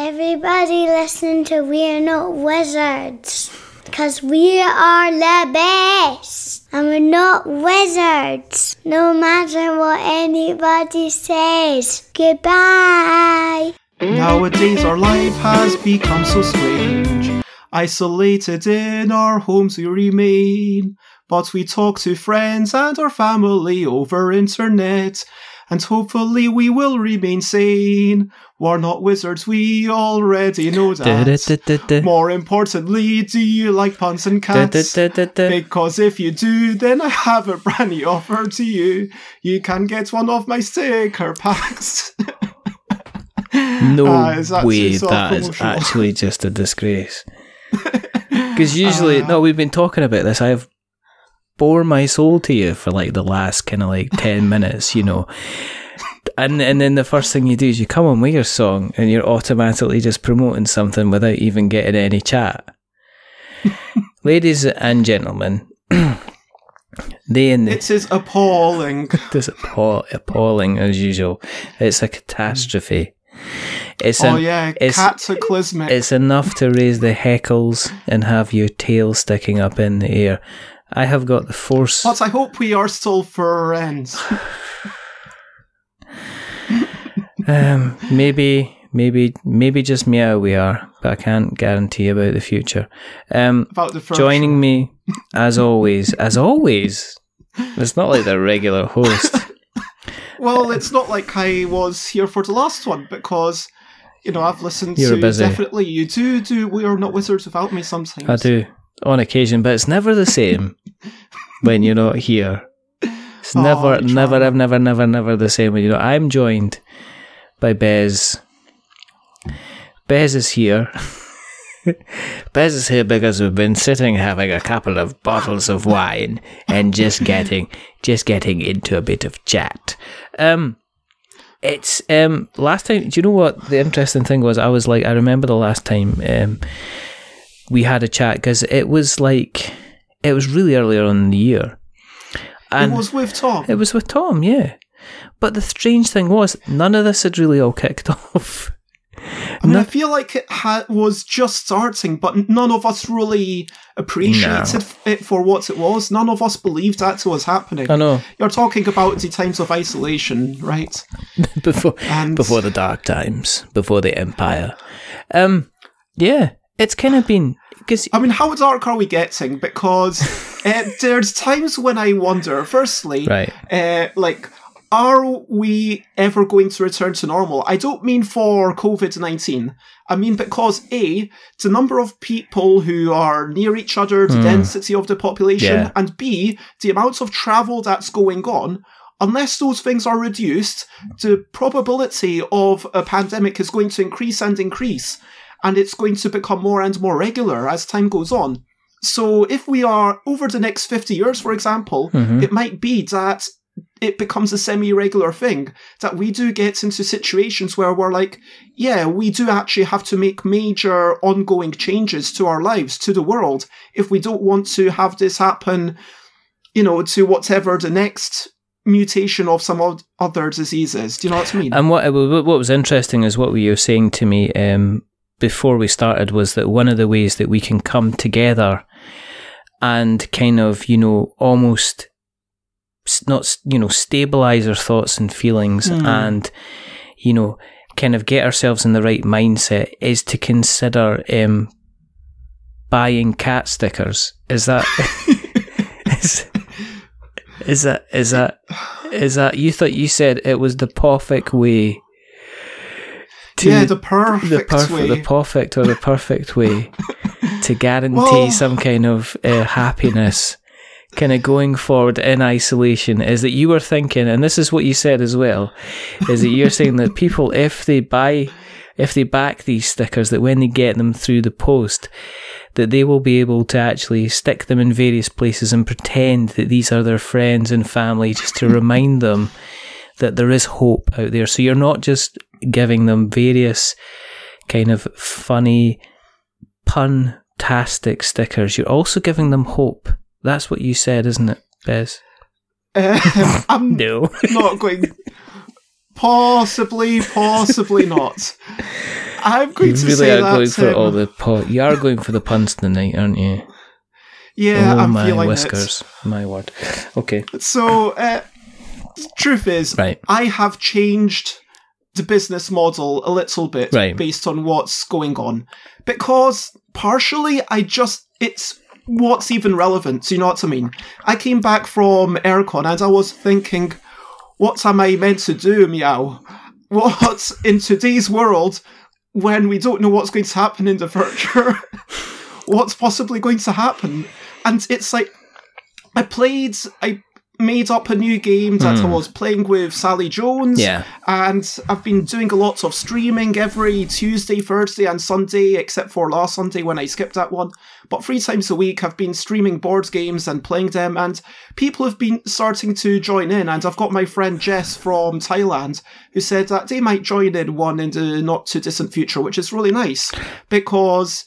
Everybody listen to We're Not Wizards. Because we are the best. And we're not wizards. No matter what anybody says. Goodbye. Nowadays our life has become so strange. Isolated in our homes we remain. But we talk to friends and our family over internet. And hopefully we will remain sane. We're not wizards, we already know that. More importantly, do you like puns and cats? Because if you do, then I have a brand new offer to you. You can get one of my sticker packs. No ah, that way, that is actually just a disgrace. Because usually, ah. no, we've been talking about this. I've bore my soul to you for like the last kind of like 10 minutes, you know. And and then the first thing you do is you come on with your song and you're automatically just promoting something without even getting any chat. Ladies and gentlemen, they in the It is appalling. this appall- appalling as usual. It's a catastrophe. It's oh an- yeah, it's- cataclysmic. it's enough to raise the heckles and have your tail sticking up in the air. I have got the force. But I hope we are still friends. Um, maybe, maybe, maybe just me. meow we are, but I can't guarantee about the future. Um, About the joining me, as always, as always. It's not like the regular host. Well, it's not like I was here for the last one because, you know, I've listened You were to busy. definitely you do do We Are Not Wizards without me sometimes. I do on occasion, but it's never the same when you're not here. It's Oh, never, never, ever, never, never, never the same when you know. I'm joined by Bez. Bez is here. Bez is here because we've been sitting having a couple of bottles of wine and just getting, just getting into a bit of chat. Um, it's um last time. Do you know what the interesting thing was? I was like, I remember the last time um we had a chat because it was like it was really earlier on in the year, and it was with Tom. it was with Tom, yeah. But the strange thing was, none of this had really all kicked off. I mean, I feel like it ha- was just starting, but none of us really appreciated it for what it was. None of us believed that was happening. I know You're talking about the times of isolation, right? before And before the dark times, before the empire. Um, yeah, it's kind of been because I mean, how dark are we getting? Because uh, there's times when I wonder, firstly, right, uh, like, are we ever going to return to normal? I don't mean for COVID 19. I mean because A, the number of people who are near each other, the density of the population. Yeah. and B, the amount of travel that's going on. Unless those things are reduced, the probability of a pandemic is going to increase and increase, and it's going to become more and more regular as time goes on. So, if we are over the next 50 years, for example, Mhm. it might be that it becomes a semi regular thing that we do get into situations where we're like, yeah, we do actually have to make major ongoing changes to our lives, to the world, if we don't want to have this happen, you know, to whatever the next mutation of some other diseases. Do you know what I mean? And what what what was interesting is what you were saying to me um, before we started was that one of the ways that we can come together and kind of you know almost not you know stabilize our thoughts and feelings Hmm. and you know kind of get ourselves in the right mindset is to consider um, buying cat stickers. Is that is, is that is that is that you thought you said it was the perfect way to yeah, the perfect the perfect way. the perfect or the perfect way to guarantee Well- some kind of uh, happiness kind of going forward in isolation is that you were thinking and this is what you said as well is that you're saying that people if they buy if they back these stickers that when they get them through the post that they will be able to actually stick them in various places and pretend that these are their friends and family just to remind them that there is hope out there. So you're not just giving them various kind of funny, pun-tastic stickers. You're also giving them hope. That's what you said, isn't it, Bez? Uh, I'm No. not going. Possibly, possibly not. I'm going to say that. You to really say are that. going for um, all the po- You are going for the puns tonight, aren't you? yeah, oh I'm my feeling whiskers, my word. Okay. So, uh, truth is, right. I have changed the business model a little bit Right. based on what's going on because partially I just it's what's even relevant. Do you know what I mean? I came back from Airecon and I was thinking, what am I meant to do, meow? What in today's world when we don't know what's going to happen in the future? what's possibly going to happen? And it's like I played I made up a new game that hmm. I was playing with Sally Jones. Yeah. And I've been doing a lot of streaming every Tuesday, Thursday, and Sunday, except for last Sunday when I skipped that one. But three times a week, I've been streaming board games and playing them, and people have been starting to join in. And I've got my friend Jess from Thailand who said that they might join in one in the not too distant future, which is really nice because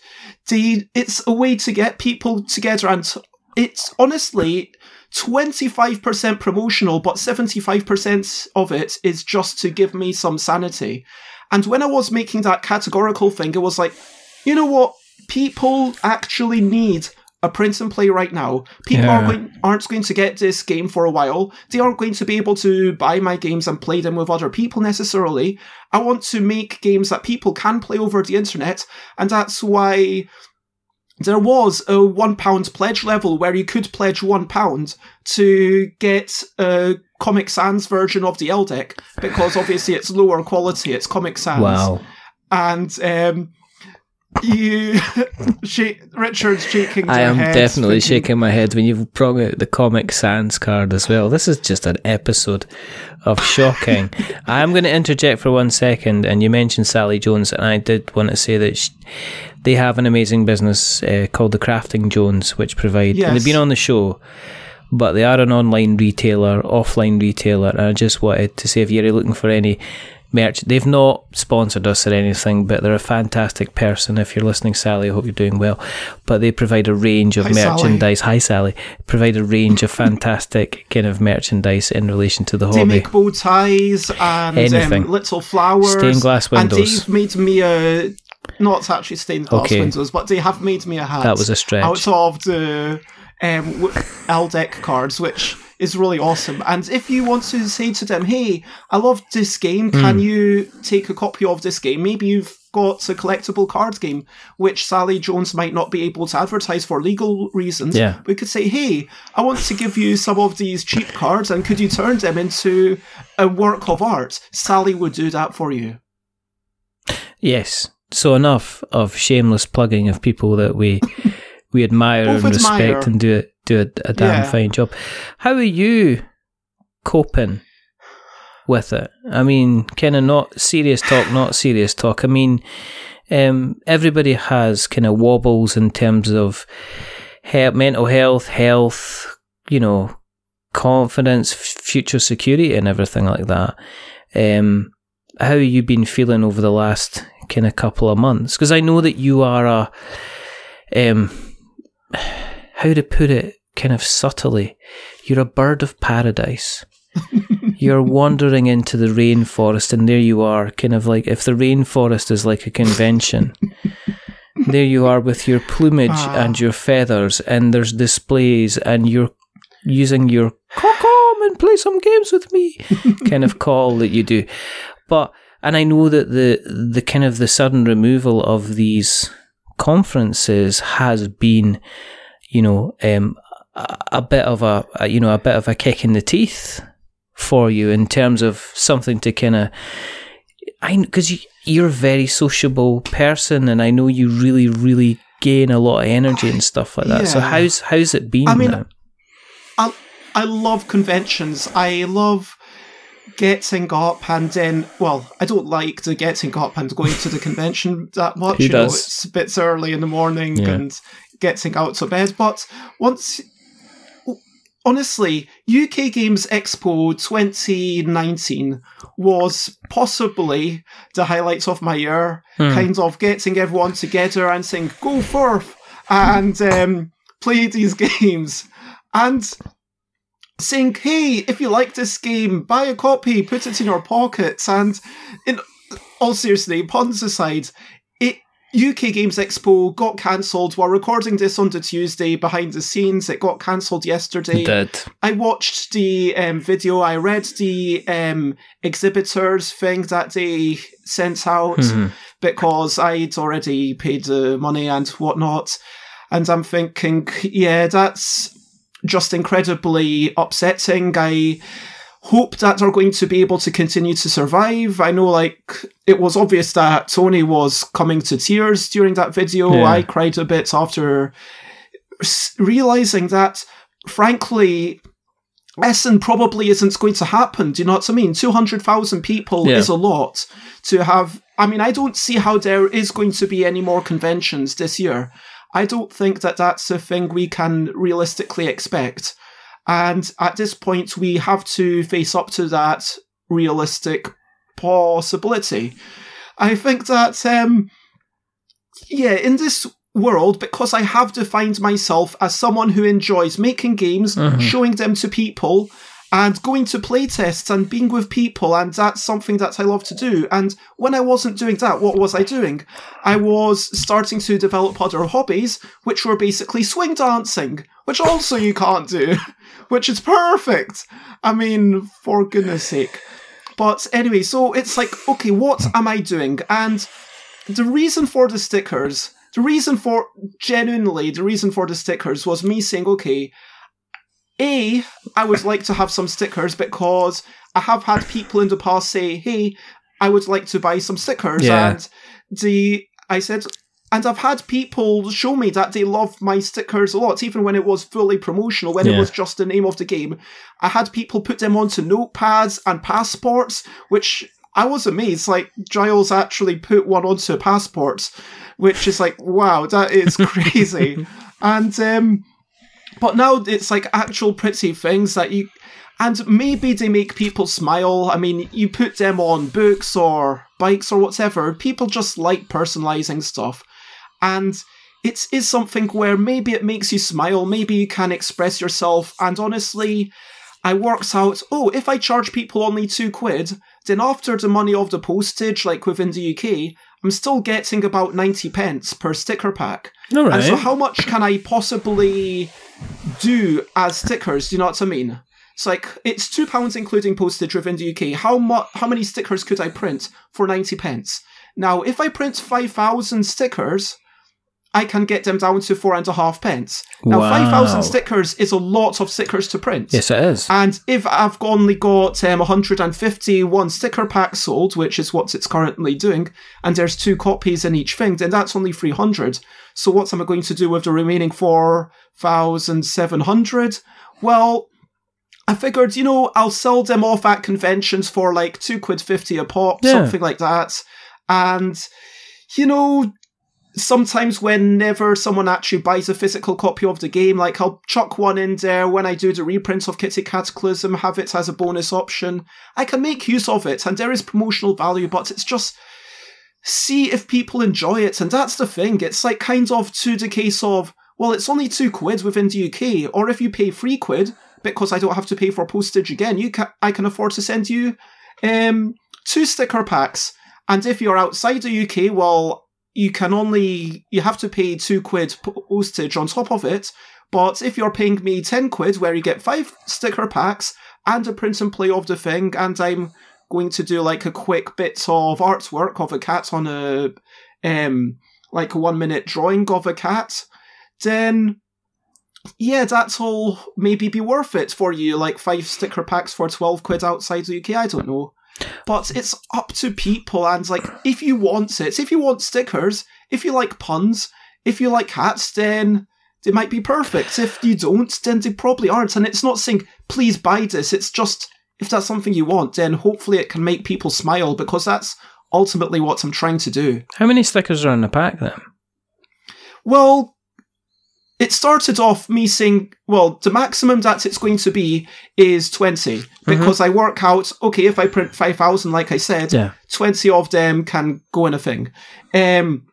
the it's a way to get people together, and it's honestly 25% promotional, but 75% of it is just to give me some sanity. And when I was making that categorical thing, it was like, you know what? People actually need a print and play right now. People Yeah. are going, aren't going to get this game for a while. They aren't going to be able to buy my games and play them with other people necessarily. I want to make games that people can play over the internet, and that's why there was a one pound pledge level where you could pledge one pound to get a Comic Sans version of the L deck because obviously it's lower quality. It's Comic Sans, Wow. and um, you, shake, Richard's shaking. I am head, definitely thinking, shaking my head when you've brought out the Comic Sans card as well. This is just an episode of shocking. I'm going to interject for one second, and you mentioned Sally Jones, and I did want to say that sh they have an amazing business uh, called the Crafting Jones, which provide. And they've been on the show, but they are an online retailer, offline retailer, and I just wanted to say if you're looking for any merch, they've not sponsored us or anything, but they're a fantastic person. If you're listening, Sally, I hope you're doing well. But they provide a range of Hi, Sally. merchandise. Hi, Sally. Provide a range of fantastic kind of merchandise in relation to the They hobby. make bow ties and Anything. um, little flowers. Stained glass windows. And they've made me a. Not actually stained glass Okay. windows, but they have made me a hat. That was a stretch. Out of the um, L-Deck cards, which is really awesome. And if you want to say to them, hey, I love this game, can Hmm. you take a copy of this game? Maybe you've got a collectible card game, which Sally Jones might not be able to advertise for legal reasons. Yeah. We could say, hey, I want to give you some of these cheap cards, and could you turn them into a work of art? Sally would do that for you. Yes. So enough of shameless plugging of people that we we admire Both and admire. respect and do it do a, a damn Yeah. fine job. How are you coping with it? I mean, kind of not serious talk, not serious talk. I mean, um, everybody has kind of wobbles in terms of he- mental health, health, you know, confidence, f- future security, and everything like that. Um, how have you been feeling over the last kind of couple of months? Because I know that you are a, um, how to put it, kind of subtly, you're a bird of paradise. you're wandering into the rainforest, and there you are, kind of like if the rainforest is like a convention. there you are with your plumage Ah. and your feathers, and there's displays, and you're using your come and play some games with me kind of call that you do. But and I know that the the kind of the sudden removal of these conferences has been, you know, um, a, a bit of a, a you know a bit of a kick in the teeth for you in terms of something to kind of. I because you, you're a very sociable person, and I know you really, really gain a lot of energy and stuff like that. So how's how's it been? I mean, now? I, I love conventions. I love getting up and then, well, I don't like the getting up and going to the convention that much. Who you know, does? it's a bit early in the morning Yeah. and getting out to bed. But once, honestly, UK Games Expo 2019 was possibly the highlights of my year. Hmm. Kind of getting everyone together and saying, go forth and um, play these games. And saying, hey, if you like this game, buy a copy, put it in your pockets. And in, all seriously, puns aside, UK Games Expo got cancelled. We're recording this on the Tuesday behind the scenes. It got cancelled yesterday. Did. I watched the um, video. I read the um, exhibitors thing that they sent out Mhm. because I'd already paid the money and whatnot. And I'm thinking, yeah, that's just incredibly upsetting. I hope that they're going to be able to continue to survive. I know, like, it was obvious that Tony was coming to tears during that video. Yeah. I cried a bit after realizing that, frankly, Essen probably isn't going to happen. Do you know what I mean? 200,000 people Yeah. is a lot to have. I mean, I don't see how there is going to be any more conventions this year. I don't think that that's a thing we can realistically expect. And at this point, we have to face up to that realistic possibility. I think that, um, yeah, in this world, because I have defined myself as someone who enjoys making games, Mhm. showing them to people, and going to playtests and being with people, and that's something that I love to do. And when I wasn't doing that, what was I doing? I was starting to develop other hobbies, which were basically swing dancing, which also you can't do, which is perfect. I mean, for goodness sake. But anyway, so it's like, okay, what am I doing? And the reason for the stickers, the reason for, genuinely, the reason for the stickers was me saying, okay, A, I would like to have some stickers because I have had people in the past say, hey, I would like to buy some stickers. Yeah. And the, I said, and I've had people show me that they love my stickers a lot, even when it was fully promotional, when it was just the name of the game. I had people put them onto notepads and passports, which I was amazed. Like, Giles actually put one onto passports, which is like, wow, that is crazy. and, um, but now it's like actual pretty things that you, and maybe they make people smile. I mean, you put them on books or bikes or whatever. People just like personalizing stuff. And it is something where maybe it makes you smile, maybe you can express yourself. And honestly, I worked out, oh, if I charge people only two quid, then after the money of the postage, like within the UK, I'm still getting about 90 pence per sticker pack. All right. And so, how much can I possibly do as stickers? Do you know what I mean? It's like it's two pounds including postage within the UK. How much? How many stickers could I print for ninety pence? Now, if I print five thousand stickers, I can get them down to four and a half pence. Now, Wow. five thousand stickers is a lot of stickers to print. yes, it is. And if I've only got um, 151 sticker packs sold, which is what it's currently doing, and there's two copies in each thing, then that's only 300. So what am I going to do with the remaining 4,700? Well, I figured, you know, I'll sell them off at conventions for like two quid fifty a pop, Yeah. something like that. And, you know, sometimes whenever someone actually buys a physical copy of the game, like I'll chuck one in there when I do the reprint of Kitty Cataclysm, have it as a bonus option. I can make use of it, and there is promotional value, but it's just see if people enjoy it, and that's the thing. It's like kind of to the case of, well, it's only two quid within the UK, or if you pay three quid, because I don't have to pay for postage again, you can I can afford to send you um two sticker packs. And if you're outside the UK, well, you can only you have to pay two quid postage on top of it. But if you're paying me ten quid, where you get five sticker packs and a print and play of the thing, and I'm going to do like a quick bit of artwork of a cat on a um like a one minute drawing of a cat, then yeah, that'll maybe be worth it for you. Like five sticker packs for twelve quid outside the UK. I don't know. But it's up to people, and like, if you want it, if you want stickers, if you like puns, if you like hats, then they might be perfect. If you don't, then they probably aren't. And it's not saying, please buy this, it's just, if that's something you want, then hopefully it can make people smile, because that's ultimately what I'm trying to do. How many stickers are in the pack then? Well, it started off me saying, well, the maximum that it's going to be is 20, because I work out, okay, if I print 5,000, like I said, Yeah. 20 of them can go in a thing. Um,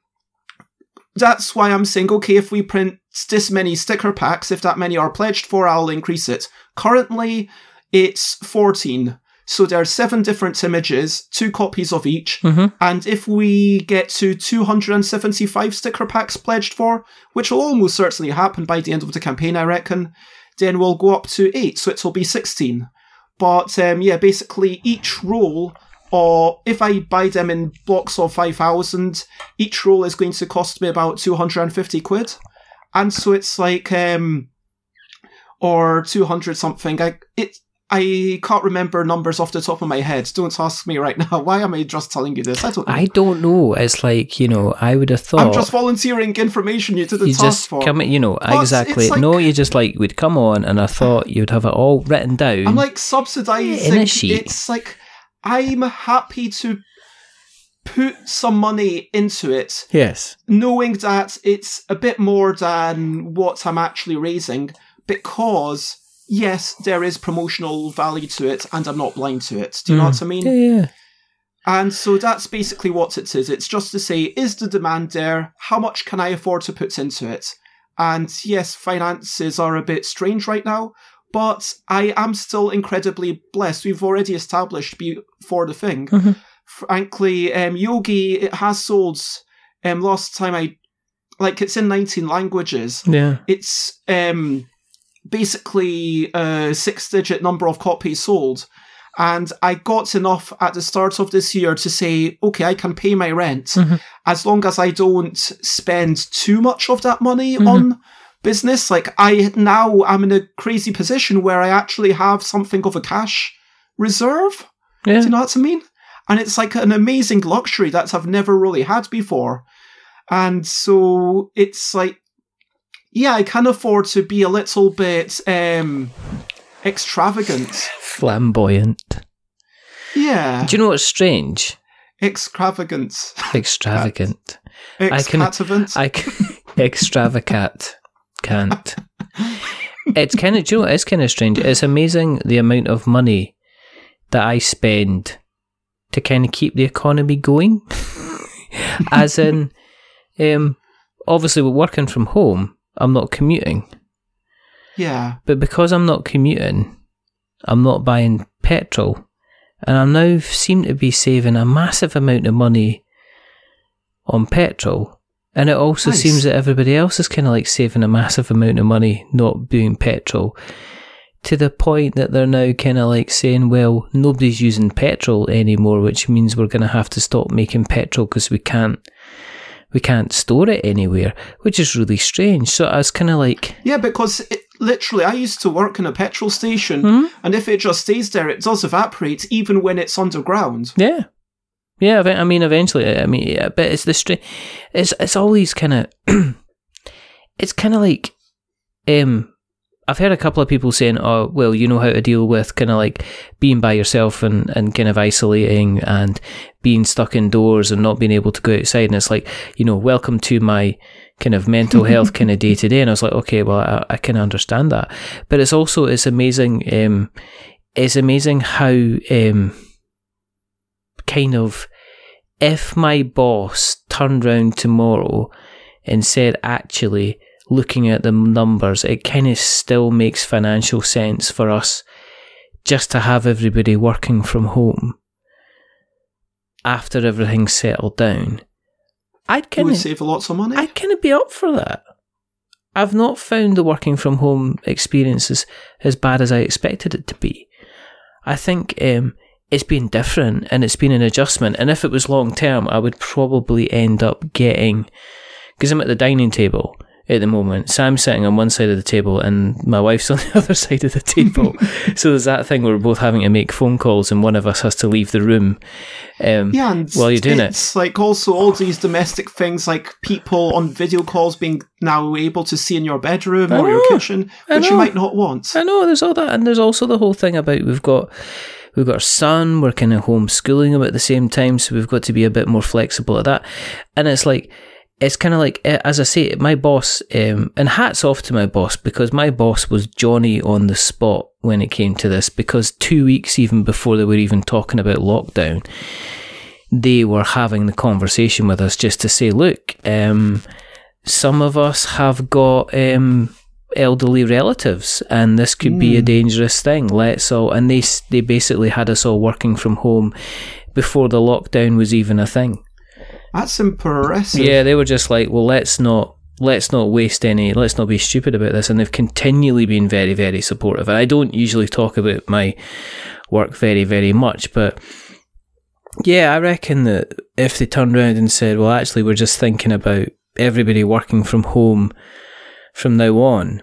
that's why I'm saying, okay, if we print this many sticker packs, if that many are pledged for, I'll increase it. Currently, it's 14. So there are seven different images, two copies of each. Mhm. And if we get to 275 sticker packs pledged for, which will almost certainly happen by the end of the campaign, I reckon, then we'll go up to eight. So it'll be 16. But um, yeah, basically each roll, or if I buy them in blocks of 5,000, each roll is going to cost me about 250 quid. And so it's like, um, or 200 something. I, it, I can't remember numbers off the top of my head. Don't ask me right now. Why am I just telling you this? I don't know. I don't know. It's like, you know, I would have thought. I'm just volunteering information you didn't you ask just for. come, you know, it's- exactly. like- no, you just like would come on, and I thought you'd have it all written down. I'm like subsidizing. In a sheet. It's like I'm happy to put some money into it, yes, knowing that it's a bit more than what I'm actually raising, because yes, there is promotional value to it, and I'm not blind to it. Do you know Mm. what I mean? yeah, yeah. And so that's basically what it is. It's just to say, is the demand there? How much can I afford to put into it? And yes, finances are a bit strange right now, but I am still incredibly blessed. We've already established before the thing. Mhm. Frankly, um, Yogi, it has sold, um, last time I, like, it's in 19 languages. yeah. It's, um, basically a six digit number of copies sold. And I got enough at the start of this year to say, okay, I can pay my rent Mhm. as long as I don't spend too much of that money Mhm. on business. Like I now I'm in a crazy position where I actually have something of a cash reserve. Yeah. Do you know what I mean? And it's like an amazing luxury that I've never really had before. And so it's like, yeah, I can afford to be a little bit um, extravagant. Flamboyant. Yeah, Do you know what's strange? extravagant, Extravagant. I can- extravagant. I c- extravagant can't. It's kind of, do you know, what? it's kind of strange. It's amazing the amount of money that I spend to kind of keep the economy going. As in, um, obviously, we're working from home. I'm not commuting, yeah, but because I'm not commuting, I'm not buying petrol, and I now seem to be saving a massive amount of money on petrol. And it also Nice. seems that everybody else is kind of like saving a massive amount of money not doing petrol to the point that they're now kind of like saying, well, nobody's using petrol anymore, which means we're going to have to stop making petrol because we can't. We can't store it anywhere, which is really strange. So I was kind of like, yeah, because it, literally, I used to work in a petrol station, hmm? and if it just stays there, it does evaporate even when it's underground. Yeah, yeah. I mean, eventually, I mean, yeah, but it's the str- It's it's always kind of. it's kind of like, um, I've heard a couple of people saying, "Oh, well, you know how to deal with kind of like being by yourself and and kind of isolating and being stuck indoors and not being able to go outside." And it's like, you know, welcome to my kind of mental health kind of day to day. And I was like, okay, well, I, I can understand that, but it's also it's amazing. Um, it's amazing how um, kind of if my boss turned round tomorrow and said, actually, looking at the numbers, it kind of still makes financial sense for us just to have everybody working from home after everything's settled down. I'd kind of, save lots of money. I'd kind of be up for that. I've not found the working from home experiences as bad as I expected it to be. I think um, it's been different and it's been an adjustment. And if it was long term, I would probably end up getting because I'm at the dining table at the moment. Sam's sitting on one side of the table and my wife's on the other side of the table. so there's that thing where we're both having to make phone calls and one of us has to leave the room. Um, Yeah, and While you're doing it. it's like also all these domestic things, like people on video calls being now able to see in your bedroom I or your kitchen, which you might not want. I know there's all that, and there's also the whole thing about we've got we've got our son, we're kind of homeschooling him at the same time, so we've got to be a bit more flexible at that. And it's like it's kind of like eh, as I say, my boss, um, and hats off to my boss because my boss was Johnny on the spot when it came to this. Because two weeks even before they were even talking about lockdown, they were having the conversation with us just to say, look, um, some of us have got um, elderly relatives, and this could be a dangerous thing. Let's all and they they basically had us all working from home before the lockdown was even a thing. That's impressive. Yeah, they were just like, well, let's not let's not waste any, let's not be stupid about this, and they've continually been very very supportive. And I don't usually talk about my work very very much, but yeah, I reckon that if they turned around and said, well, actually, we're just thinking about everybody working from home from now on.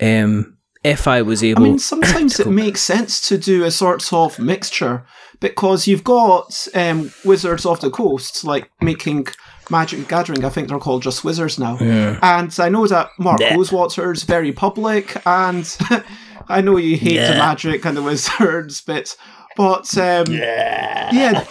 Um, if I was able. I mean, sometimes it makes sense to do a sort of mixture because you've got um, Wizards of the Coast, like making Magic Gathering. I think they're called just Wizards now. And I know that Mark Yeah. Rosewater's very public, and I know you hate the Magic and the Wizards bit, but um, yeah.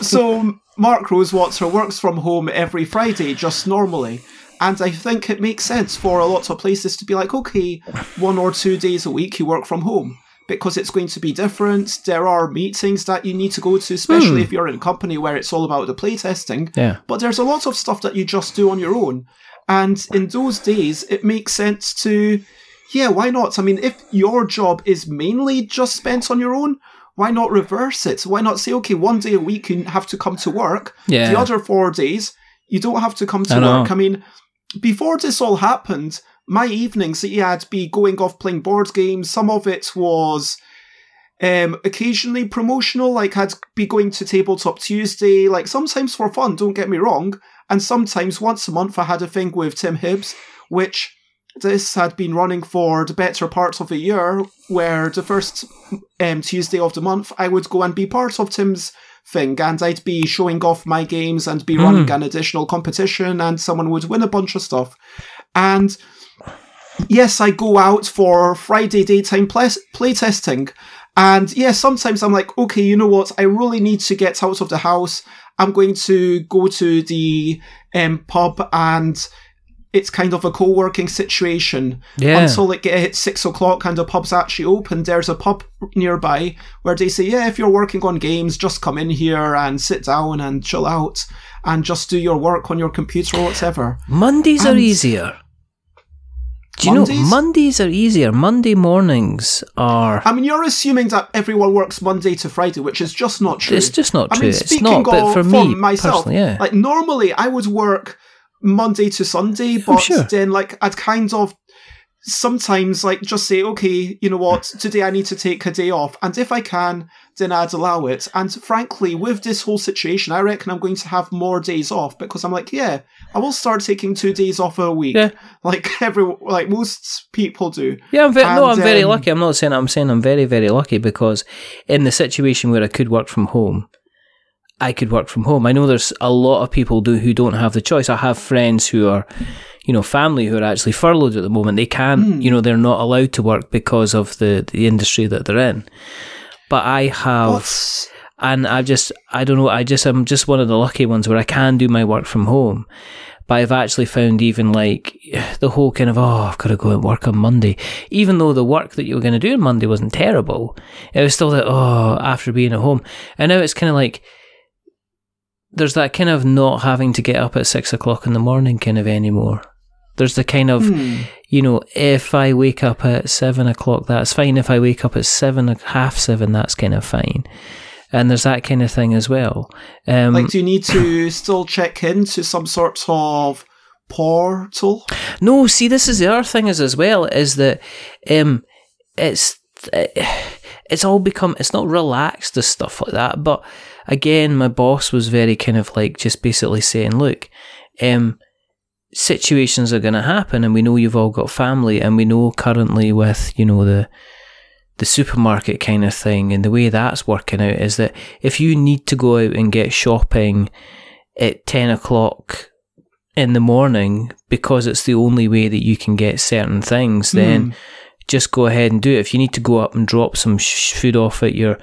so Mark Rosewater works from home every Friday, just normally. And I think it makes sense for a lot of places to be like, okay, one or two days a week you work from home because it's going to be different. There are meetings that you need to go to, especially hmm. if you're in a company where it's all about the playtesting. yeah, But there's a lot of stuff that you just do on your own. And in those days, it makes sense to, yeah, why not? I mean, if your job is mainly just spent on your own, why not reverse it? Why not say, okay, one day a week you have to come to work, Yeah. the other four days you don't have to come to I work? I mean, before this all happened, my evenings, I'd be going off playing board games. Some of it was um, occasionally promotional, like I'd be going to Tabletop Tuesday, like sometimes for fun, don't get me wrong. And sometimes once a month I had a thing with Tim Hibbs, which this had been running for the better part of a year, where the first um, Tuesday of the month I would go and be part of Tim's thing and I'd be showing off my games and be running an additional competition and someone would win a bunch of stuff. And yes, I go out for Friday daytime play- playtesting. And yeah, sometimes I'm like, okay, you know what? I really need to get out of the house. I'm going to go to the um, pub and it's kind of a co-working situation Yeah. until it gets six o'clock and the pub's actually open. There's a pub nearby where they say, yeah, if you're working on games, just come in here and sit down and chill out and just do your work on your computer or whatever. Mondays are easier. Do you Mondays? know Mondays are easier? Monday mornings are. I mean, you're assuming that everyone works Monday to Friday, which is just not true. It's just not true. I mean, it's speaking not. Of- for for me myself, personally, yeah. like normally I would work Monday to Sunday, but sure. then like I'd kind of sometimes like just say, okay, you know what, today I need to take a day off, and if I can, then I'd allow it. And frankly, with this whole situation, I reckon I'm going to have more days off because I'm like, yeah, I will start taking two days off a week, Yeah. like every like most people do. Yeah, I'm ve- no, I'm And, very um, lucky. I'm not saying. I'm saying I'm very, very lucky because in the situation where I could work from home, I could work from home. I know there's a lot of people do who don't have the choice. I have friends who are, you know, family who are actually furloughed at the moment. They can't, Hmm. you know, they're not allowed to work because of the the industry that they're in. But I have What's and I just I don't know I just I'm just one of the lucky ones where I can do my work from home. But I've actually found even like the whole kind of oh I've got to go and work on Monday, even though the work that you were going to do on Monday wasn't terrible, it was still that oh after being at home, and now it's kind of like there's that kind of not having to get up at six o'clock in the morning kind of anymore. There's the kind of Hmm. you know, if I wake up at seven o'clock, that's fine. If I wake up at seven, half seven, that's kind of fine. And there's that kind of thing as well. Um, like? Do you need to still check into some sort of portal? no, see, this is the other thing is as well is that um, it's it's all become it's not relaxed as stuff like that. But again, my boss was very kind of like just basically saying, look, um, situations are going to happen, and we know you've all got family, and we know currently with you know the the supermarket kind of thing and the way that's working out is that if you need to go out and get shopping at 10 o'clock in the morning because it's the only way that you can get certain things, then just go ahead and do it. If you need to go up and drop some sh- food off at your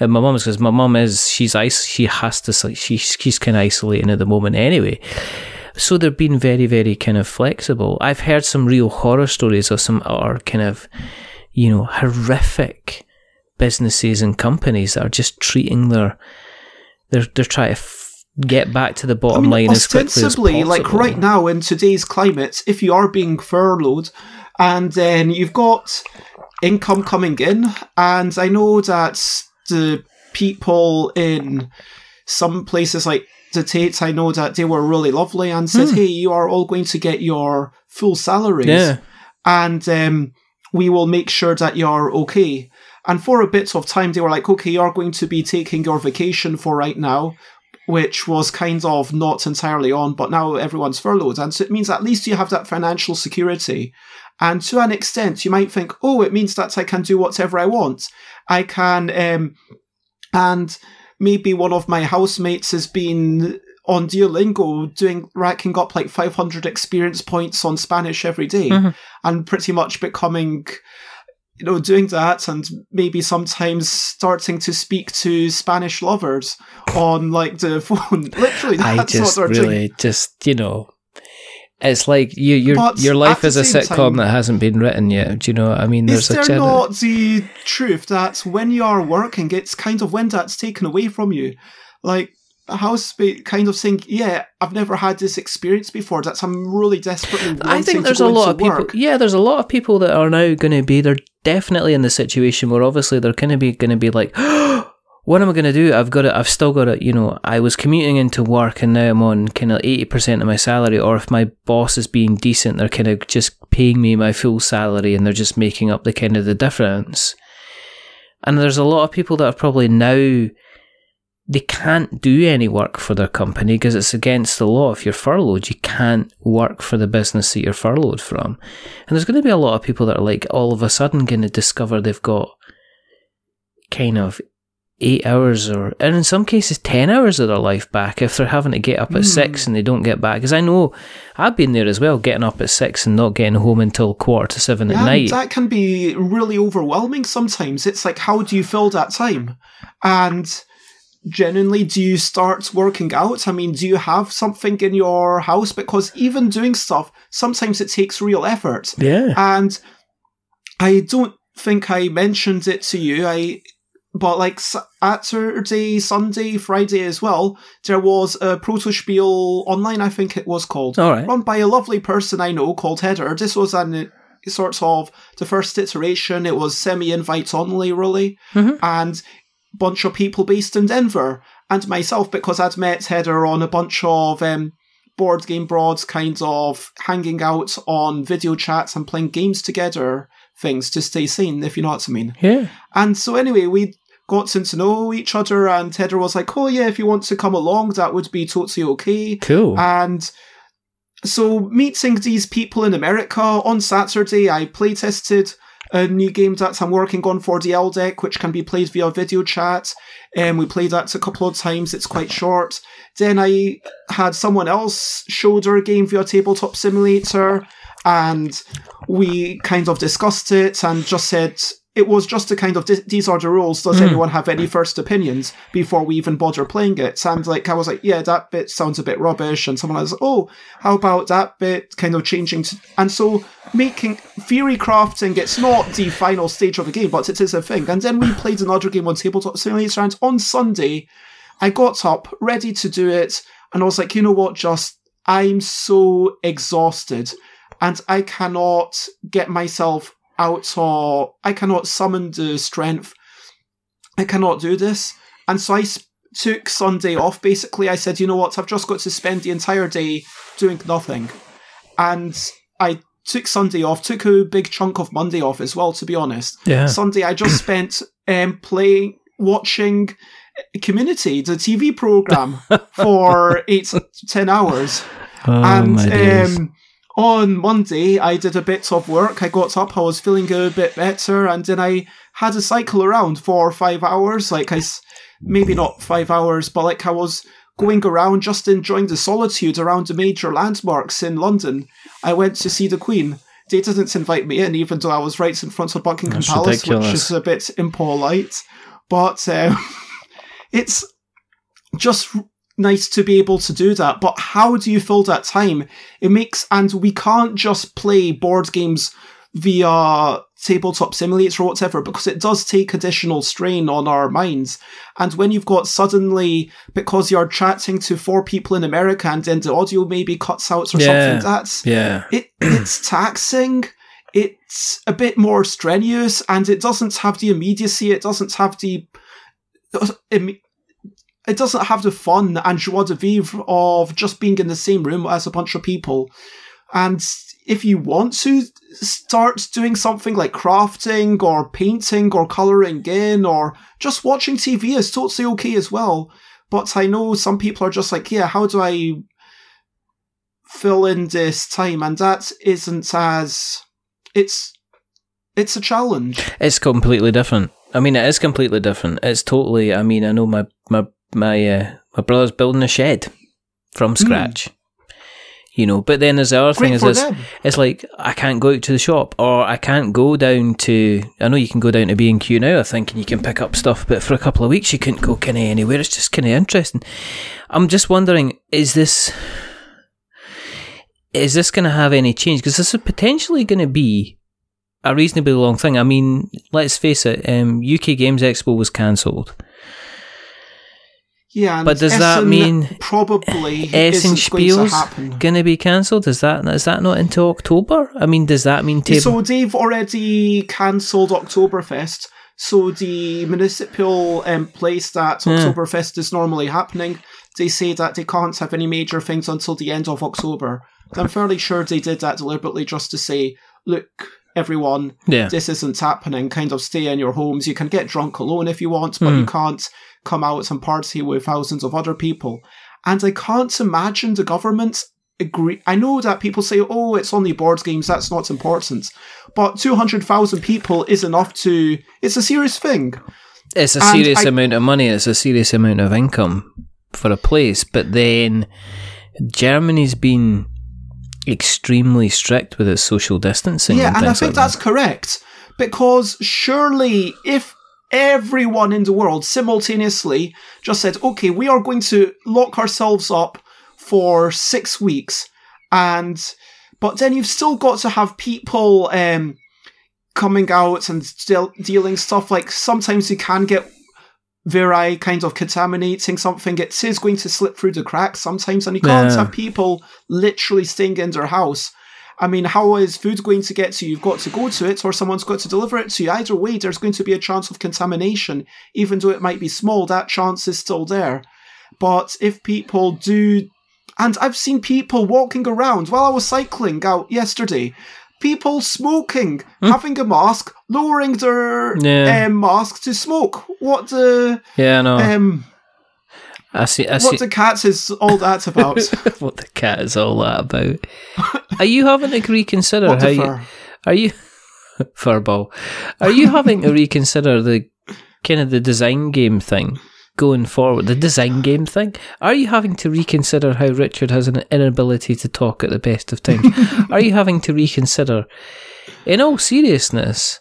my mum's because my mum is she's ice she has to she she's kind of isolating at the moment anyway. So they're being very very kind of flexible. I've heard some real horror stories of some or kind of you know horrific businesses and companies that are just treating their they're they're trying to f- get back to the I bottom mean, line as quickly as ostensibly, like right now in today's climate, if you are being furloughed and then you've got income coming in, and I know that the people in some places like the Tate, I know that they were really lovely and said, Hmm. "Hey, you are all going to get your full salaries, Yeah. and um, we will make sure that you're okay." And for a bit of time, they were like, "Okay, you're going to be taking your vacation for right now." which was kind of not entirely on, but now everyone's furloughed. And so it means at least you have that financial security. And to an extent, you might think, oh, it means that I can do whatever I want. I can, um, and maybe one of my housemates has been on Duolingo doing, racking up like 500 experience points on Spanish every day Mhm. and pretty much becoming you know, doing that and maybe sometimes starting to speak to Spanish lovers on like the phone. Literally, I just what they're doing. really just you know, it's like you your your life is a sitcom time- that hasn't been written yet. Do you know? what I mean, Is there's a there not the truth that when you are working, it's kind of when that's taken away from you? Like, a housemate kind of saying, Yeah, I've never had this experience before. That's I'm really desperately I think there's a lot of people. work. Yeah, there's a lot of people that are now going to be. They're definitely in the situation where obviously they're going to be going to be like, oh, what am I going to do? I've got to. I've still got to. You know, I was commuting into work and now I'm on kind of eighty percent of my salary. Or if my boss is being decent, they're kind of just paying me my full salary and they're just making up the kind of the difference. And there's a lot of people that are probably now they can't do any work for their company because it's against the law. If you're furloughed, you can't work for the business that you're furloughed from. And there's going to be a lot of people that are like all of a sudden going to discover they've got kind of eight hours or, and in some cases, 10 hours of their life back if they're having to get up at six hmm. and they don't get back. Because I know I've been there as well, getting up at six and not getting home until quarter to seven Yeah, at night. that can be really overwhelming sometimes. It's like, how do you fill that time? And genuinely, do you start working out? I mean, do you have something in your house? Because even doing stuff, sometimes it takes real effort. yeah. And I don't think I mentioned it to you. I, but like Saturday, Sunday, Friday as well, there was a Protospiel online, I think it was called All right. run by a lovely person I know called Heather. This was an sort of the first iteration. It was semi invites only, really, Mhm. and bunch of people based in Denver and myself because I'd met Heather on a bunch of um, board game broads, kind of hanging out on video chats and playing games together, things to stay sane, if you know what I mean. Yeah. And so anyway, we got to know each other, and Heather was like, "Oh yeah, if you want to come along, that would be totally okay." Cool. And so meeting these people in America on Saturday, I playtested a new game that I'm working on for the L deck, which can be played via video chat. And we played that a couple of times. It's quite short. Then I had someone else show their game via Tabletop Simulator, and we kind of discussed it and just said it was just a kind of "Th- these are the rules. Does mm. anyone have any first opinions before we even bother playing it? And like I was like, yeah, that bit sounds a bit rubbish, and someone was, oh, how about that bit kind of changing? To, and so making theory crafting, it's not the final stage of the game, but it is a thing. And then we played another game on Tabletop Simulator, and on Sunday, I got up ready to do it, and I was like, you know what, just I'm so exhausted, and I cannot get myself out or I cannot summon the strength. I cannot do this. And so I took Sunday off. Basically, I said, you know what, I've just got to spend the entire day doing nothing. And I took Sunday off, took a big chunk of Monday off as well, to be honest. yeah. Sunday, I just spent um, playing, watching Community, the TV program, for eight to ten hours Oh, and my days. um, on Monday, I did a bit of work. I got up, I was feeling a bit better, and then I had a cycle around for five hours. Like I, maybe not five hours, but like I was going around just enjoying the solitude around the major landmarks in London. I went to see the Queen. They didn't invite me in, even though I was right in front of Buckingham That's Palace, which is a bit impolite. But um, it's just nice to be able to do that. But how do you fill that time? It makes, and we can't just play board games via tabletop simulator or whatever because it does take additional strain on our minds. And when you've got suddenly, because you're chatting to four people in America and then the audio maybe cuts out or Yeah. something, that's, Yeah. it, it's taxing. It's a bit more strenuous and it doesn't have the immediacy. It doesn't have the, it doesn't have the fun and joie de vivre of just being in the same room as a bunch of people. And if you want to start doing something like crafting or painting or colouring in or just watching TV is totally okay as well. But I know some people are just like, yeah, how do I fill in this time? And that isn't as it's it's a challenge. It's completely different. I mean, it is completely different. It's totally. I mean, I know my my my uh, my brother's building a shed from scratch. You know, but then there's the other thing Great is for it's, like I can't go out to the shop or I can't go down to. I know you can go down to B and Q now. I think and you can pick up stuff, but for a couple of weeks you couldn't go kind of anywhere. It's just kind of interesting. I'm just wondering, is this is this going to have any change? Because this is potentially going to be a reasonably long thing. I mean, let's face it, um, UK Games Expo was cancelled. Yeah, and But does that mean probably Essen isn't going to going to be cancelled? Is that is that not into October? I mean, does that mean table? So they've already cancelled Oktoberfest. So the municipal um, place that Yeah. Oktoberfest is normally happening, they say that they can't have any major things until the end of October. I'm fairly sure they did that deliberately just to say, look, everyone, yeah, this isn't happening. Kind of stay in your homes. You can get drunk alone if you want, but you can't come out and party with thousands of other people. And I can't imagine the government agree. I know that people say, oh, it's only board games, that's not important. But 200,000 people is enough to. It's a serious thing. it's a and serious I- amount of money. It's a serious amount of income for a place. But then Germany's been extremely strict with its social distancing. Yeah, and, and I think like that's that. correct. Because surely if everyone in the world simultaneously just said, okay, we are going to lock ourselves up for six weeks, and but then you've still got to have people um, coming out and still dealing stuff like sometimes you can get very kind of contaminating something. It is going to slip through the cracks sometimes, and you can't Yeah. have people literally staying in their house. I mean, how is food going to get to you? You've got to go to it, or someone's got to deliver it to you. Either way, there's going to be a chance of contamination. Even though it might be small, that chance is still there. But if people do. And I've seen people walking around while I was cycling out yesterday. People smoking, having a mask, lowering their Yeah. um, mask to smoke. What the Yeah, I know. um, I see. I see. what the cats is all that about? what the cat is all that about. Are you having to reconsider what how you, fur? are you furball? Are you having to reconsider the kind of the design game thing going forward? The design game thing. Are you having to reconsider how Richard has an inability to talk at the best of times? are you having to reconsider, in all seriousness,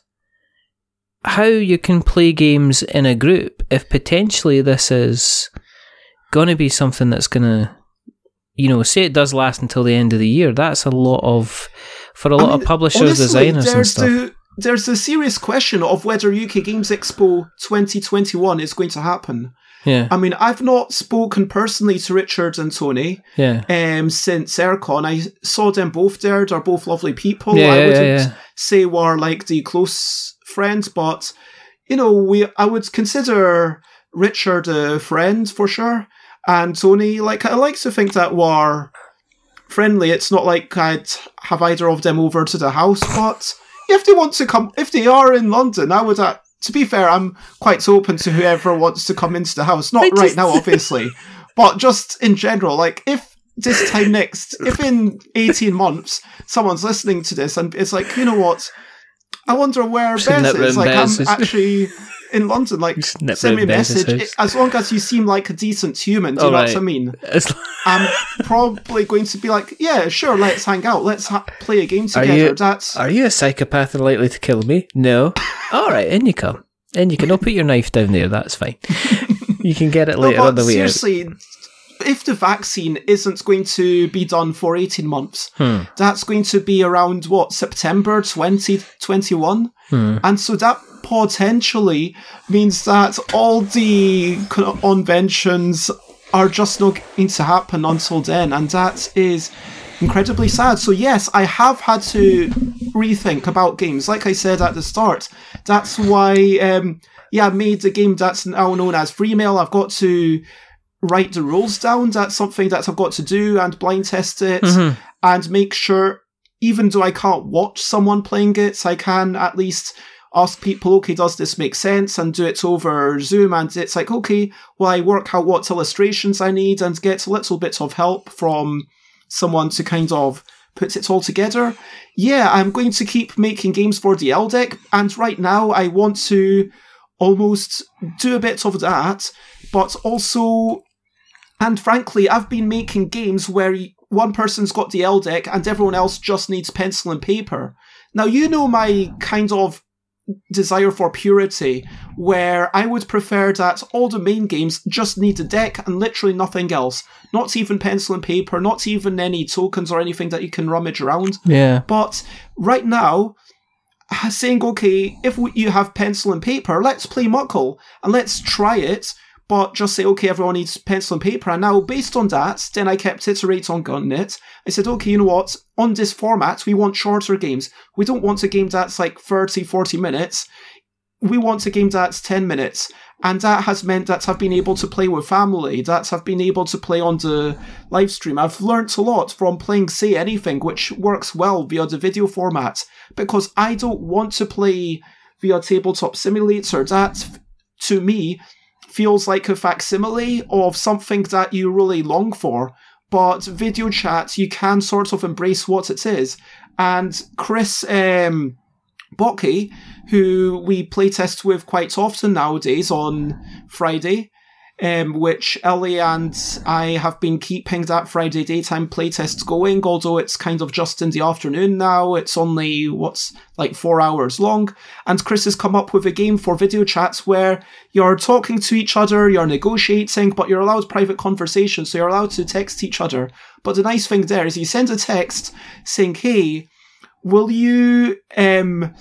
how you can play games in a group if potentially this is going to be something that's going to you know, say it does last until the end of the year, that's a lot of for a lot I of publishers, honestly, designers and stuff. The, there's a serious question of whether UK Games Expo 2021 is going to happen. yeah, I mean, I've not spoken personally to Richard and Tony yeah, um, since Airecon. I saw them both there. They're both lovely people. Yeah, I yeah, wouldn't yeah. say we're like the close friends, but you know, we I would consider Richard a friend for sure, and Tony like I like to think that we're friendly. It's not like I'd have either of them over to the house, but if they want to come, if they are in London, I would. Uh, to be fair, I'm quite open to whoever wants to come into the house. Not I right now, obviously, but just in general. Like if this time next, if in 18 months someone's listening to this and it's like, you know what? I wonder where Just Bez is. round Like Bez. I'm actually in London. Like send me a message. house. As long as you seem like a decent human, do you know Alright. what I mean? It's- I'm probably going to be like, yeah, sure, let's hang out, let's ha- play a game Are together. you- That's Are you a psychopath and likely to kill me? No. All right, in you come. In you can. I'll put your knife down there. That's fine. You can get it no, later on the way out. seriously, if the vaccine isn't going to be done for 18 months, hmm. that's going to be around what, September 2021? Hmm. And so that potentially means that all the conventions are just not going to happen until then. And that is incredibly sad. So yes, I have had to rethink about games. Like I said at the start, that's why, um, yeah, I made the game that's now known as Freemail. I've got to write the rules down. That's something that I've got to do and blind test it and make sure, even though I can't watch someone playing it, I can at least ask people, okay, does this make sense? And do it over Zoom. And it's like, okay, well, I work out what illustrations I need and get a little bit of help from someone to kind of put it all together. Yeah, I'm going to keep making games for the L deck. And right now I want to almost do a bit of that, but also and frankly, I've been making games where one person's got the L deck and everyone else just needs pencil and paper. Now, you know my kind of desire for purity, where I would prefer that all the main games just need a deck and literally nothing else. Not even pencil and paper, not even any tokens or anything that you can rummage around. Yeah. But right now, saying, okay, if you have pencil and paper, let's play Muckle and let's try it. But just say, okay, everyone needs pencil and paper. And now, based on that, then I kept iterate on Gunnet. I said, okay, you know what? On this format, we want shorter games. We don't want a game that's like 30, 40 minutes. We want a game that's 10 minutes. And that has meant that I've been able to play with family, that I've been able to play on the live stream. I've learnt a lot from playing Say Anything, which works well via the video format, because I don't want to play via Tabletop Simulator. That, to me, feels like a facsimile of something that you really long for. But video chat, you can sort of embrace what it is. And Chris um, Bocky, who we playtest with quite often nowadays on Friday, um, which Ellie and I have been keeping that Friday daytime playtest going, although it's kind of just in the afternoon now. It's only, what's, like four hours long. And Chris has come up with a game for video chats where you're talking to each other, you're negotiating, but you're allowed private conversation, so you're allowed to text each other. But the nice thing there is you send a text saying, hey, will you, um,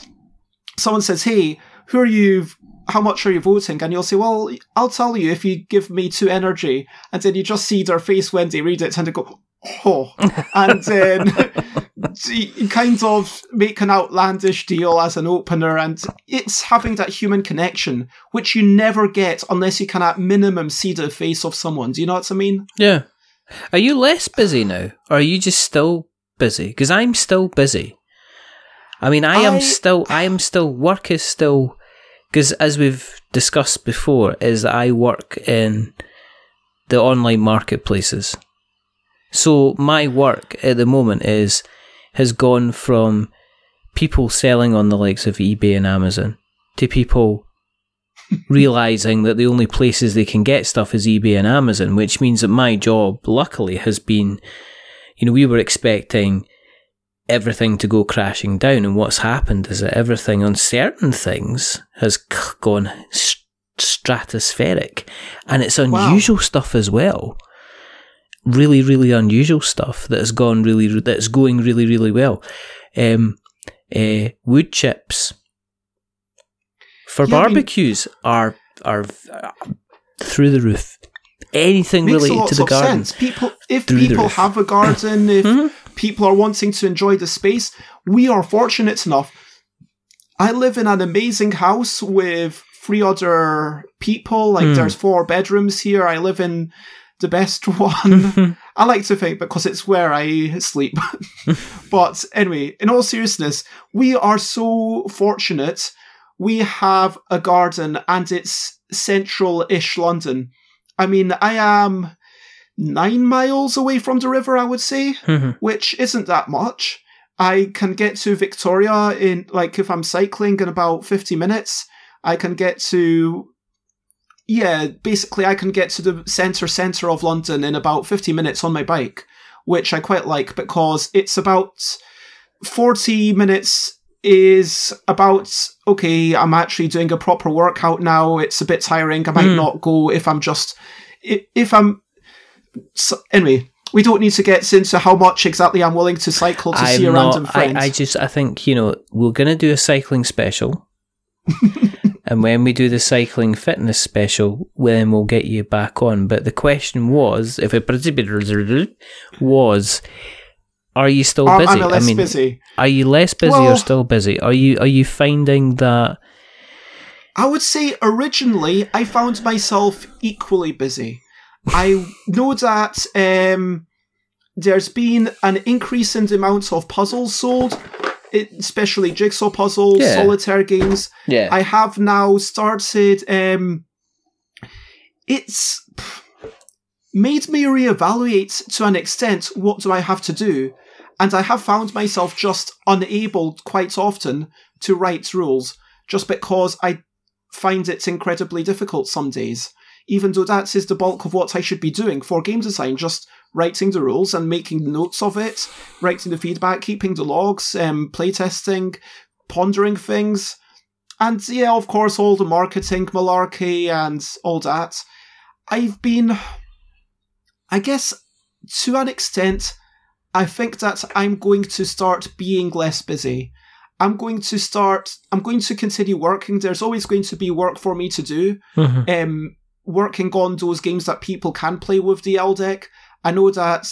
someone says, hey, who are you how much are you voting? And you'll say, well, I'll tell you if you give me two energy. And then you just see their face when they read it and they go, oh. and then you kind of make an outlandish deal as an opener. And it's having that human connection, which you never get unless you can at minimum see the face of someone. Do you know what I mean? Yeah. Are you less busy now? Or are you just still busy? Because I'm still busy. I mean, I am still, I am still, work is still, because as we've discussed before, is that I work in the online marketplaces. So my work at the moment is, has gone from people selling on the likes of eBay and Amazon to people realizing that the only places they can get stuff is eBay and Amazon, which means that my job, luckily, has been, you know, we were expecting everything to go crashing down, and what's happened is that everything on certain things has gone st- stratospheric, and it's unusual stuff as well. Really, really unusual stuff that has gone really, that's going really, really well. Um, uh, wood chips for Yeah, I mean- barbecues are are uh, through the roof. Anything related to the garden. sense. People, if people have a garden, if Mhm. People are wanting to enjoy the space, we are fortunate enough. I live in an amazing house with three other people. Like Hmm. there's four bedrooms here. I live in the best one. I like to think because it's where I sleep. but anyway, in all seriousness, we are so fortunate. We have a garden and it's central-ish London. I mean, I am nine miles away from the river, I would say, Mhm. which isn't that much. I can get to Victoria in, like, if I'm cycling in about 50 minutes. I can get to, yeah, basically, I can get to the centre centre of London in about 50 minutes on my bike, which I quite like because it's about 40 minutes is about okay i'm actually doing a proper workout now it's a bit tiring i might Mm. not go if i'm just if i'm so, anyway, we don't need to get into how much exactly I'm willing to cycle to I'm see a not- random friend. I, I just I think you know we're gonna do a cycling special, and when we do the cycling fitness special, then we'll get you back on. But the question was, if it was, are you still busy? I mean, busy. are you less busy or still busy? Are you are you finding that? I would say originally I found myself equally busy. I know that um, there's been an increase in the amount of puzzles sold, especially jigsaw puzzles, Yeah. solitaire games. Yeah, I have now started. Um, it's made me reevaluate to an extent what do I have to do, and I have found myself just unable quite often to write rules, just because I find it incredibly difficult some days. Even though that is the bulk of what I should be doing for game design, just writing the rules and making notes of it, writing the feedback, keeping the logs, um, playtesting, pondering things. And yeah, of course, all the marketing malarkey and all that. I've been, I guess, to an extent, I think that I'm going to start being less busy. I'm going to start, I'm going to continue working. There's always going to be work for me to do. Mhm. Um, working on those games that people can play with the L deck. I know that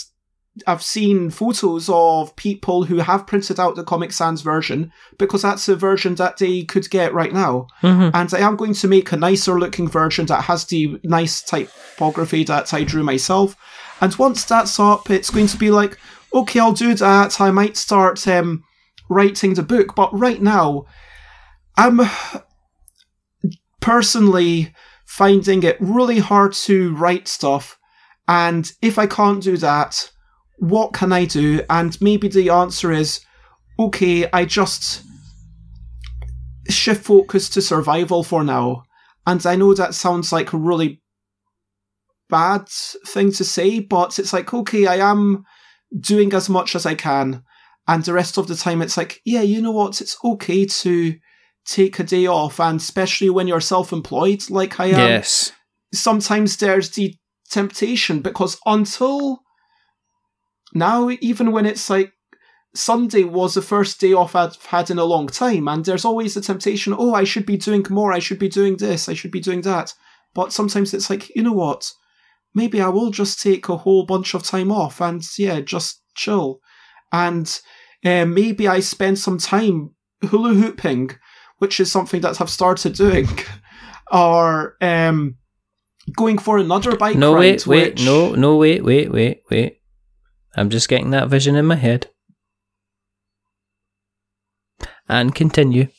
I've seen photos of people who have printed out the Comic Sans version because that's the version that they could get right now. Mhm. And I am going to make a nicer looking version that has the nice typography that I drew myself. And once that's up, it's going to be like, okay, I'll do that. I might start um, writing the book. But right now, I'm personally finding it really hard to write stuff. And if I can't do that, what can I do? And maybe the answer is, okay, I just shift focus to survival for now. And I know that sounds like a really bad thing to say, but it's like, okay, I am doing as much as I can. And the rest of the time, it's like, yeah, you know what? It's okay to take a day off. And especially when you're self employed, like I am, yes, sometimes there's the temptation because until now, even when it's like Sunday was the first day off I've had in a long time, and there's always the temptation, oh, I should be doing more, I should be doing this, I should be doing that. But sometimes it's like, you know what? Maybe I will just take a whole bunch of time off and, yeah, just chill. And uh, maybe I spend some time hula hooping, which is something that I've started doing, or um, going for another bike no, ride. wait, wait, which- no, no, wait, wait, wait, wait. I'm just getting that vision in my head. And continue.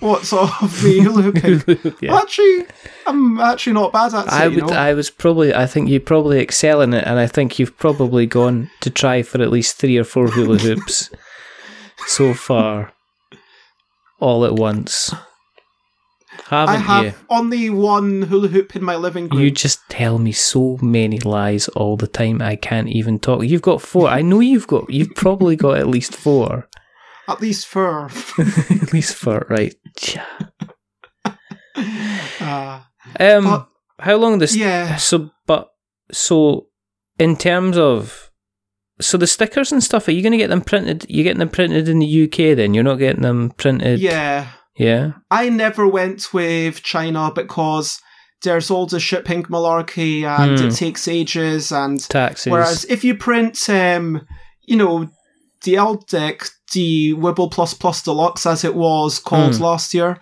What sort of me hula hooping? yeah. Actually, I'm actually not bad at it. I you know? I was probably. I think you probably excel in it, and I think you've probably gone to try for at least three or four hula hoops so far, all at once. Haven't I have you? only one hula hoop in my living room. You just tell me so many lies all the time. I can't even talk. You've got four. I know you've got. You've probably got at least four. At least four. at least four, right? uh, Um, But- how long this? yeah. So, but so in terms of so the stickers and stuff, are you going to get them printed? You're getting them printed in the UK? Then you're not getting them printed. Yeah. Yeah. I never went with China because there's all the shipping malarkey and Hmm. it takes ages. And Taxes. whereas if you print, um, you know, the L deck, the Wibble Plus Plus Deluxe as it was called Hmm. last year,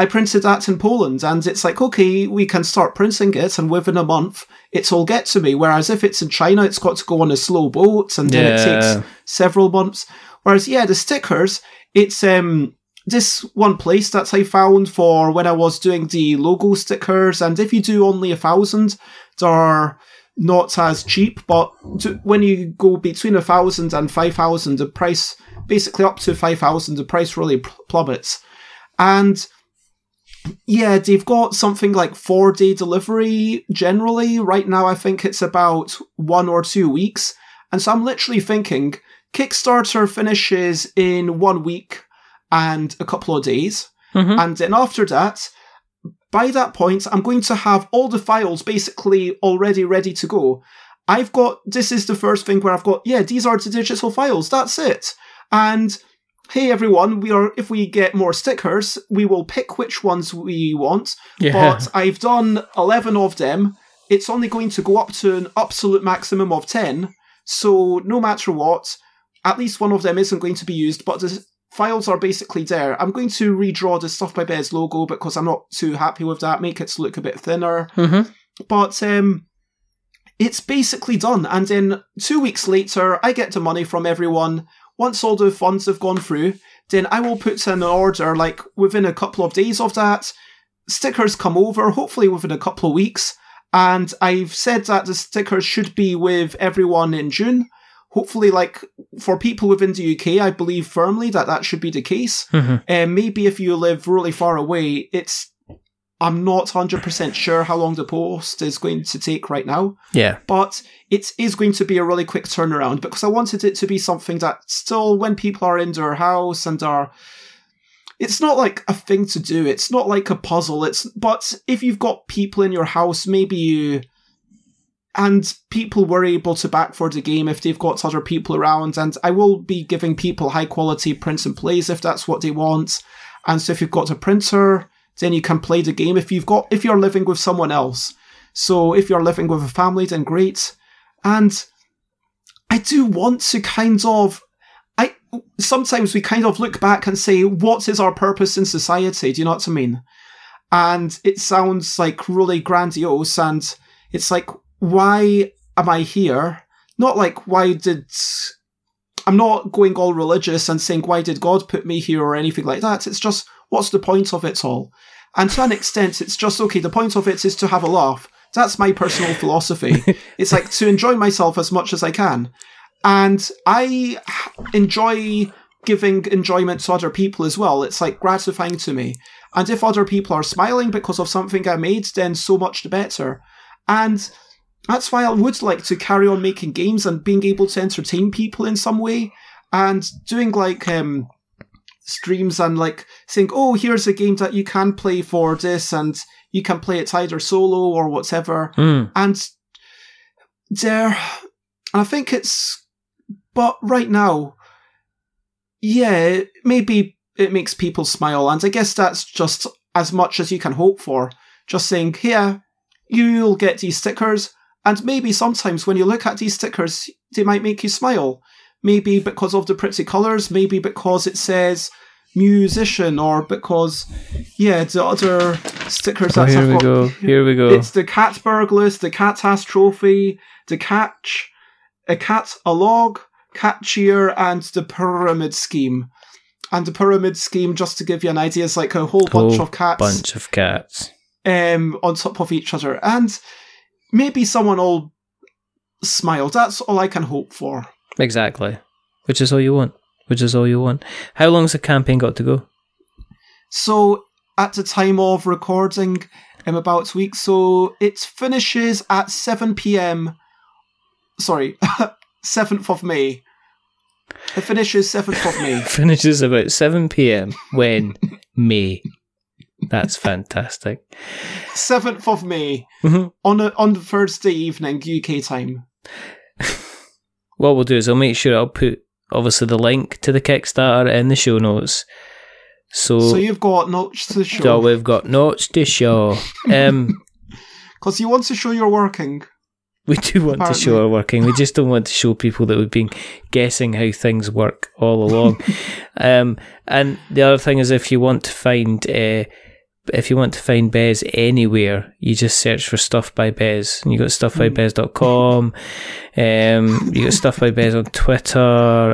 I printed that in Poland and it's like, okay, we can start printing it and within a month it's all get to me. Whereas if it's in China, it's got to go on a slow boat and then it takes several months. Whereas, yeah, the stickers, it's um this one place that I found for when I was doing the logo stickers, and if you do only a thousand, they're not as cheap. But to, when you go between a thousand and five thousand, the price basically up to five thousand, the price really pl- plummets. And yeah, they've got something like four day delivery generally. Right now, I think it's about one or two weeks. And so I'm literally thinking Kickstarter finishes in one week and a couple of days. Mhm. And then after that, by that point, I'm going to have all the files basically already ready to go. I've got, this is the first thing where I've got, yeah, these are the digital files. That's it. And hey everyone, we are, if we get more stickers, we will pick which ones we want. Yeah. But I've done 11 of them. It's only going to go up to an absolute maximum of 10. So no matter what, at least one of them isn't going to be used, but the files are basically there. I'm going to redraw the Stuff by Bez logo because I'm not too happy with that, make it look a bit thinner. Mm-hmm. But um, it's basically done. And then two weeks later, I get the money from everyone. Once all the funds have gone through, then I will put in an order like within a couple of days of that. Stickers come over, hopefully within a couple of weeks. And I've said that the stickers should be with everyone in June. Hopefully, like for people within the UK, I believe firmly that that should be the case. And maybe if you live really far away, it's I'm not 100% sure how long the post is going to take right now, Yeah. but it is going to be a really quick turnaround because I wanted it to be something that still, when people are in their house and are. It's not like a thing to do. It's not like a puzzle. It's but if you've got people in your house, maybe you and people were able to back for the game if they've got other people around. And I will be giving people high quality prints and plays if that's what they want. And so if you've got a printer, then you can play the game. If you've got if you're living with someone else, so if you're living with a family, then great. And I do want to kind of I sometimes we kind of look back and say, what is our purpose in society? Do you know what I mean? And it sounds like really grandiose and it's like, why am I here? Not like why did I'm not going all religious and saying why did God put me here or anything like that. It's just what's the point of it all? And to an extent, it's just okay. The point of it is to have a laugh. That's my personal philosophy. it's like to enjoy myself as much as I can. And I enjoy giving enjoyment to other people as well. It's like gratifying to me. And if other people are smiling because of something I made, then so much the better. And that's why I would like to carry on making games and being able to entertain people in some way and doing like um streams and like saying, oh, here's a game that you can play for this and you can play it either solo or whatever. Mm. And there, I think it's, but right now, yeah, maybe it makes people smile. And I guess that's just as much as you can hope for. Just saying, here, you'll get these stickers. And maybe sometimes when you look at these stickers, they might make you smile. Maybe because of the pretty colours, maybe because it says musician, or because, yeah, the other stickers Oh, here we got. go. Here we go. It's the cat burglars, the cat has trophy, the catch, a cat, a log, cat cheer, and the pyramid scheme. And the pyramid scheme, just to give you an idea, is like a whole bunch Whole of cats Bunch of cats. um, on top of each other. And maybe someone will smile. That's all I can hope for. Exactly. Which is all you want. Which is all you want. How long's the campaign got to go? So at the time of recording, I'm about to week. So it finishes at 7 p.m. Sorry, 7th of May. It finishes 7th of May. Finishes about 7 pm when May. That's fantastic. 7th of May Mhm. on a, on the Thursday evening UK time. What we'll do is I'll make sure I'll put obviously the link to the Kickstarter in the show notes. So, So you've got notes to show. so we've got notes to show. Um, because you want to show you're working. we do want to show Apparently. our working. We just don't want to show people that we've been guessing how things work all along. um, and the other thing is, if you want to find, uh, if you want to find Bez anywhere, you just search for Stuff by Bez. And you got stuffbybez.com. Um, you got Stuff by Bez on Twitter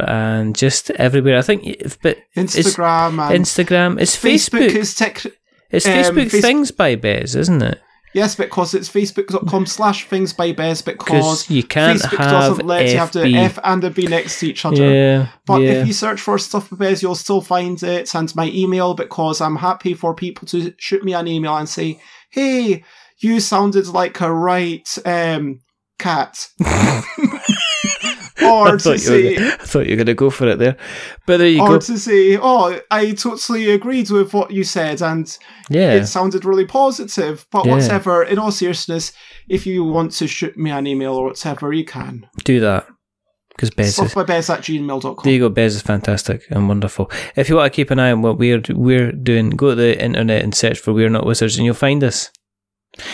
and just everywhere. I think, but Instagram and Instagram, it's Facebook, Facebook. is tech. It's um, Facebook Face- Things by Bez, isn't it? Yes, because it's facebook.com slash things by Bez because 'Cause you can't Facebook have doesn't let you have the F and the B next to each other. Yeah, But yeah. if you search for stuff by Bez, you'll still find it and my email because I'm happy for people to shoot me an email and say, "Hey, you sounded like a right um, cat," or oh, I to thought, you were, I thought you were going to go for it there. But there you or go. to say, oh, I totally agreed with what you said, and Yeah. it sounded really positive. But Yeah. whatever, in all seriousness, if you want to shoot me an email or whatever, you can. Do that. Because Bez is. Stuffbybez at gmail.com. There you go. Bez is fantastic and wonderful. If you want to keep an eye on what we're we're doing, go to the internet and search for We're Not Wizards, and you'll find us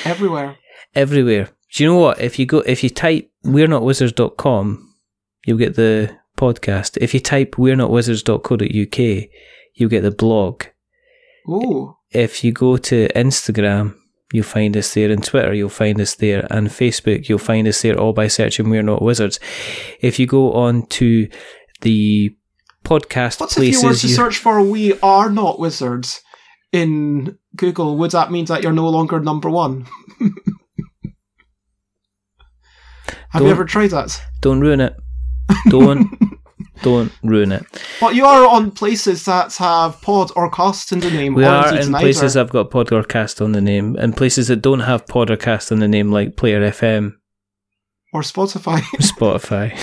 Everywhere. everywhere. Do you know what? If you go, if you type We're Not Wizards.com, you'll get the podcast. If you type We're Not Wizards.co.uk, you'll get the blog. Ooh. If you go to Instagram, you'll find us there, and Twitter, you'll find us there, and Facebook, you'll find us there, all by searching We're Not Wizards. If you go on to the podcast places, What if you were places, to search for We Are Not Wizards in Google? Would that mean that you're no longer number one? Have you Don't- ever tried that? don't ruin it. Don't, don't ruin it. But you are on places that have pod or cast in the name. We are in places that've got pod or cast on the name, and places that don't have pod or cast on the name, like Player FM, or Spotify. Spotify,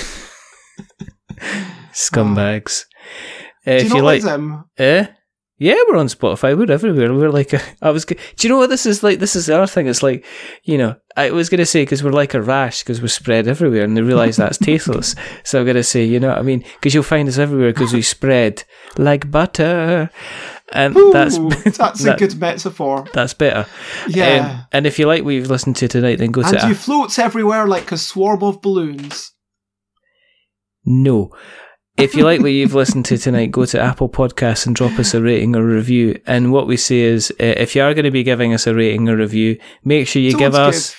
scumbags. Uh, Do if you not you like like, them? eh? Yeah, we're on Spotify. We're everywhere. We're like a. I was. Do you know what this is like? This is the other thing. It's like, you know, I was gonna say because we're like a rash because we're spread everywhere, and they realise that's tasteless. So I'm gonna say, you know, what I mean, because you'll find us everywhere because we spread like butter, and that's Ooh, that's a that- good metaphor. that's better. Yeah. Um, and if you like what you've listened to tonight, then go to and to you floats everywhere like a swarm of balloons. no. If you like what you've listened to tonight, go to Apple Podcasts and drop us a rating or review. And what we say is, uh, if you are going to be giving us a rating or review, make sure you Don't give us,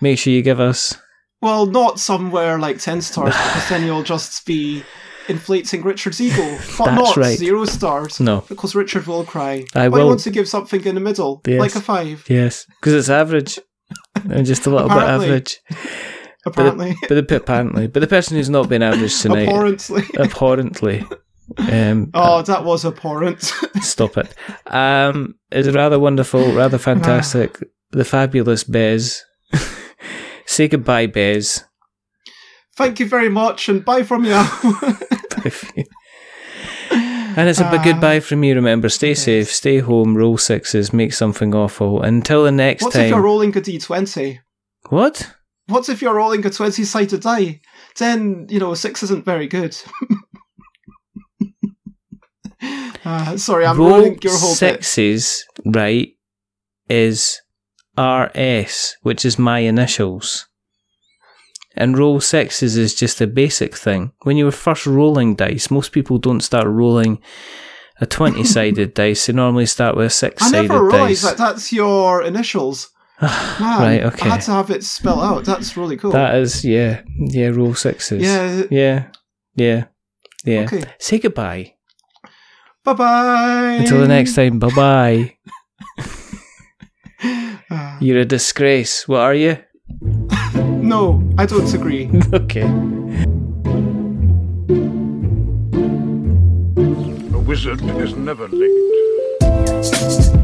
make sure you give us. Well, not somewhere like 10 stars, because then you'll just be inflating Richard's ego. But That's not right. zero stars. No. Because Richard will cry. I but I want to give something in the middle, Yes. like a five, Yes, because it's average, and just a little bit average. Apparently. But the apparently, but the person who's not been average tonight, Abhorrently. abhorrently. Um, Oh, that was abhorrent. Stop it. Um, is rather wonderful, rather fantastic. the fabulous Bez. Say goodbye, Bez. Thank you very much, and bye from you. Bye for you. And it's a big goodbye from me. Remember, stay safe, stay home, roll sixes, make something awful. Until the next what if you're rolling a d20? what? What if you're rolling a 20 sided die? Then, you know, a six isn't very good. uh, sorry, I'm roll ruining your whole bit. sixes, right, is RS, which is my initials. And roll sixes is just a basic thing. When you were first rolling dice, most people don't start rolling a 20 sided dice. They normally start with a six sided dice. I never realised that that's your initials. Man, right, okay. I had to have it spelled out. That's really cool. That is, yeah, yeah, Rule sixes. yeah. Yeah, yeah, yeah. Okay. Say goodbye. Bye bye. Until the next time, bye bye. Uh, You're a disgrace. What are you? no, I don't agree. okay. A wizard is never late.